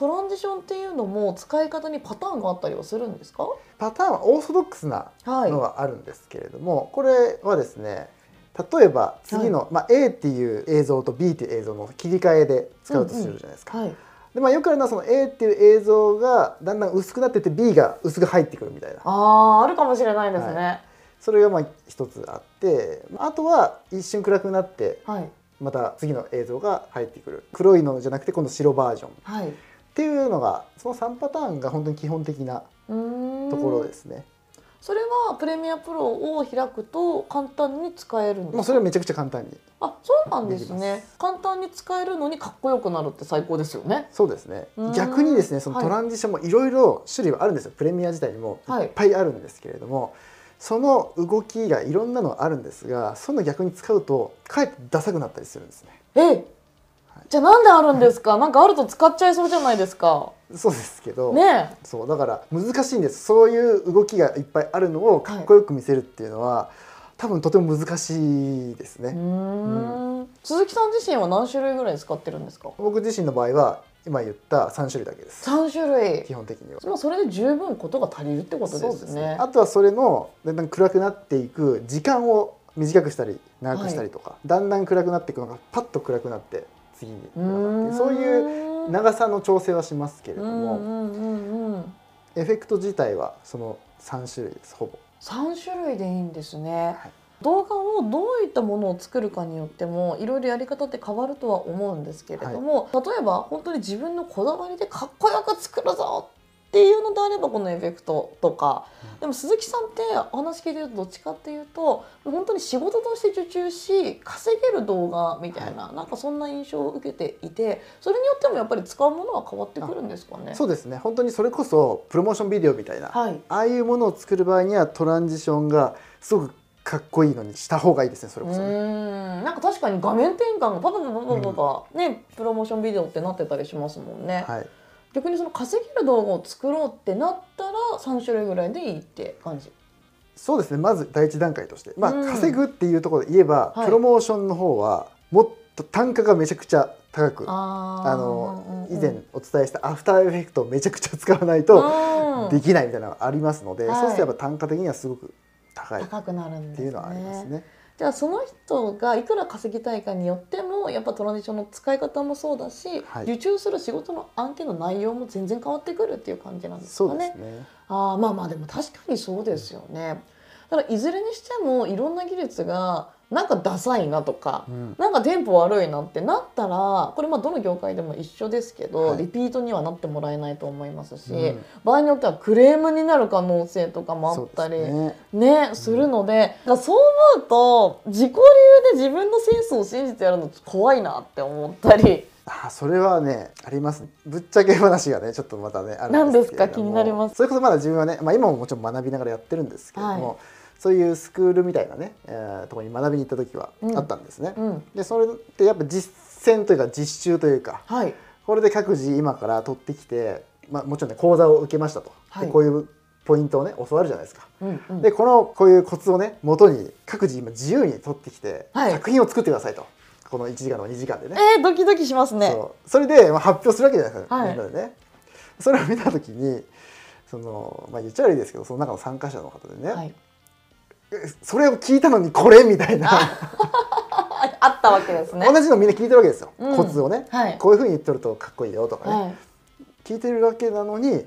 トランジションっていうのも使い方にパターンがあったりはするんですか？パターンはオーソドックスなはいのはあるんですけれども、これはですね例えば次の、まあ、A っていう映像と B っていう映像の切り替えで使うとするじゃないですか。はい。でまあ、よくあるのはその A っていう映像がだんだん薄くなってって B が薄く入ってくるみたいな。あああるかもしれないですね。それがまあ一つあってあとは一瞬暗くなってはい。また次の映像が入ってくる。黒いのじゃなくて今度白バージョン。っはいていうのがその3パターンが本当に基本的なところですね。それはプレミアプロを開くと簡単に使えるんですか？もうそれはめちゃくちゃ簡単にあそうなんですね。簡単に使えるのにかっこよくなるって最高ですよね。そうですね。逆にですねそのはい。トランジションもいろいろ種類はあるんですよ、プレミア自体にもはい。いっぱいあるんですけれども、その動きがいろんなのあるんですがその逆に使うとかえってダサくなったりするんですね。え？じゃあなんであるんですか？なんかあると使っちゃいそうじゃないですか。そうですけど、ねそうだから難しいんです。そういう動きがいっぱいあるのをかっこよく見せるっていうのは、多分とても難しいですね、ーん。鈴木さん自身は何種類ぐらい使ってるんですか？僕自身の場合は今言った3種類だけです。三種類。基本的には。まあそれで十分ことが足りるってことですね。あとはそれのだんだん暗くなっていく時間を短くしたり長くしたりとか、だんだん暗くなっていくのがパッと暗くなって次に暗くなってそういうう長さの調整はしますけれどうんも、エフェクト自体はその3種類ですほぼ。三種類でいいんですね、はい。動画をどういったものを作るかによってもいろいろやり方って変わるとは思うんですけれども、例えば本当に自分のこだわりでかっこよく作るぞっていうのであればこのエフェクトとか、うん。でも鈴木さんってお話聞いてるとどっちかっていうと本当に仕事として受注し稼げる動画みたいな、なんかそんな印象を受けていてそれによってもやっぱり使うものは変わってくるんですかね？そうですね。本当にそれこそプロモーションビデオみたいな、はい。ああいうものを作る場合にはトランジションがすごくかっこいいのにした方がいいですねそれこそね。なんか確かに画面転換がパパパパパパパ、ねプロモーションビデオってなってたりしますもんね、はい逆にその稼げる動画を作ろうってなったら3種類ぐらいでいいって感じ。そうですね。まず第一段階として、まあうん。稼ぐっていうところで言えば、はい。プロモーションの方はもっと単価がめちゃくちゃ高くああのうんうん以前お伝えしたアフターエフェクトをめちゃくちゃ使わないとうんできないみたいなのがありますので、はい。そうすれば単価的にはすごく高い。っていうのはありますね。じゃあその人がいくら稼ぎたいかによってもやっぱトランジションの使い方もそうだし、はい受注する仕事の案件の内容も全然変わってくるっていう感じなんですかね。ね。あーまあまあでも確かにそうですよね。だからいずれにしてもいろんな技術がなんかダサいなとか、うん。なんかテンポ悪いなってなったらこれまあどの業界でも一緒ですけど、はい。リピートにはなってもらえないと思いますし、うん。場合によってはクレームになる可能性とかもあったりね。ねするので、だからそう思うと自己流で自分のセンスを信じてやるの怖いなって思ったり。あそれはねあります。ぶっちゃけ話がねちょっとまたねあるんですけれども。何ですか？気になります。それこそまだ自分はね、まあ、今ももちろん学びながらやってるんですけれども、はいそういうスクールみたいなね、えーところに学びに行った時はうん。あったんですね。うん。でそれってやっぱ実践というか実習というかはい。これで各自今から取ってきて、まあ、もちろんね講座を受けましたと、はい。でこういうポイントをね教わるじゃないですか。うんうん。でこのこういうコツをね元に各自今自由に取ってきて、はい。作品を作ってくださいと。この1時間の2時間でね。えー、ドキドキしますね。それで、まあ、発表するわけじゃないですか、はい。みんなでね。それを見た時にその、まあ、言っちゃ悪いですけどその中の参加者の方でね、はい、えそれを聞いたのにこれみたいな。あ あったわけですね。同じのみんな聞いてるわけですよ、うん。コツをね、はい。こういうふうに言ってるとかっこいいよとかね、はい、聞いてるわけなのに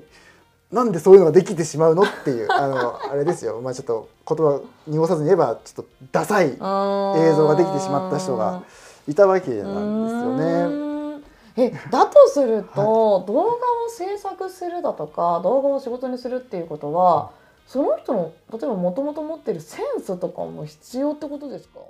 なんでそういうのができてしまうのっていうあの あれですよ、まあ、ちょっと言葉濁さずに言えばちょっとダサい映像ができてしまった人がいたわけなんですよね。ね。えだとすると、動画を制作するだとか動画を仕事にするっていうことは、その人の例えばもともと持ってるセンスとかも必要ってことですか？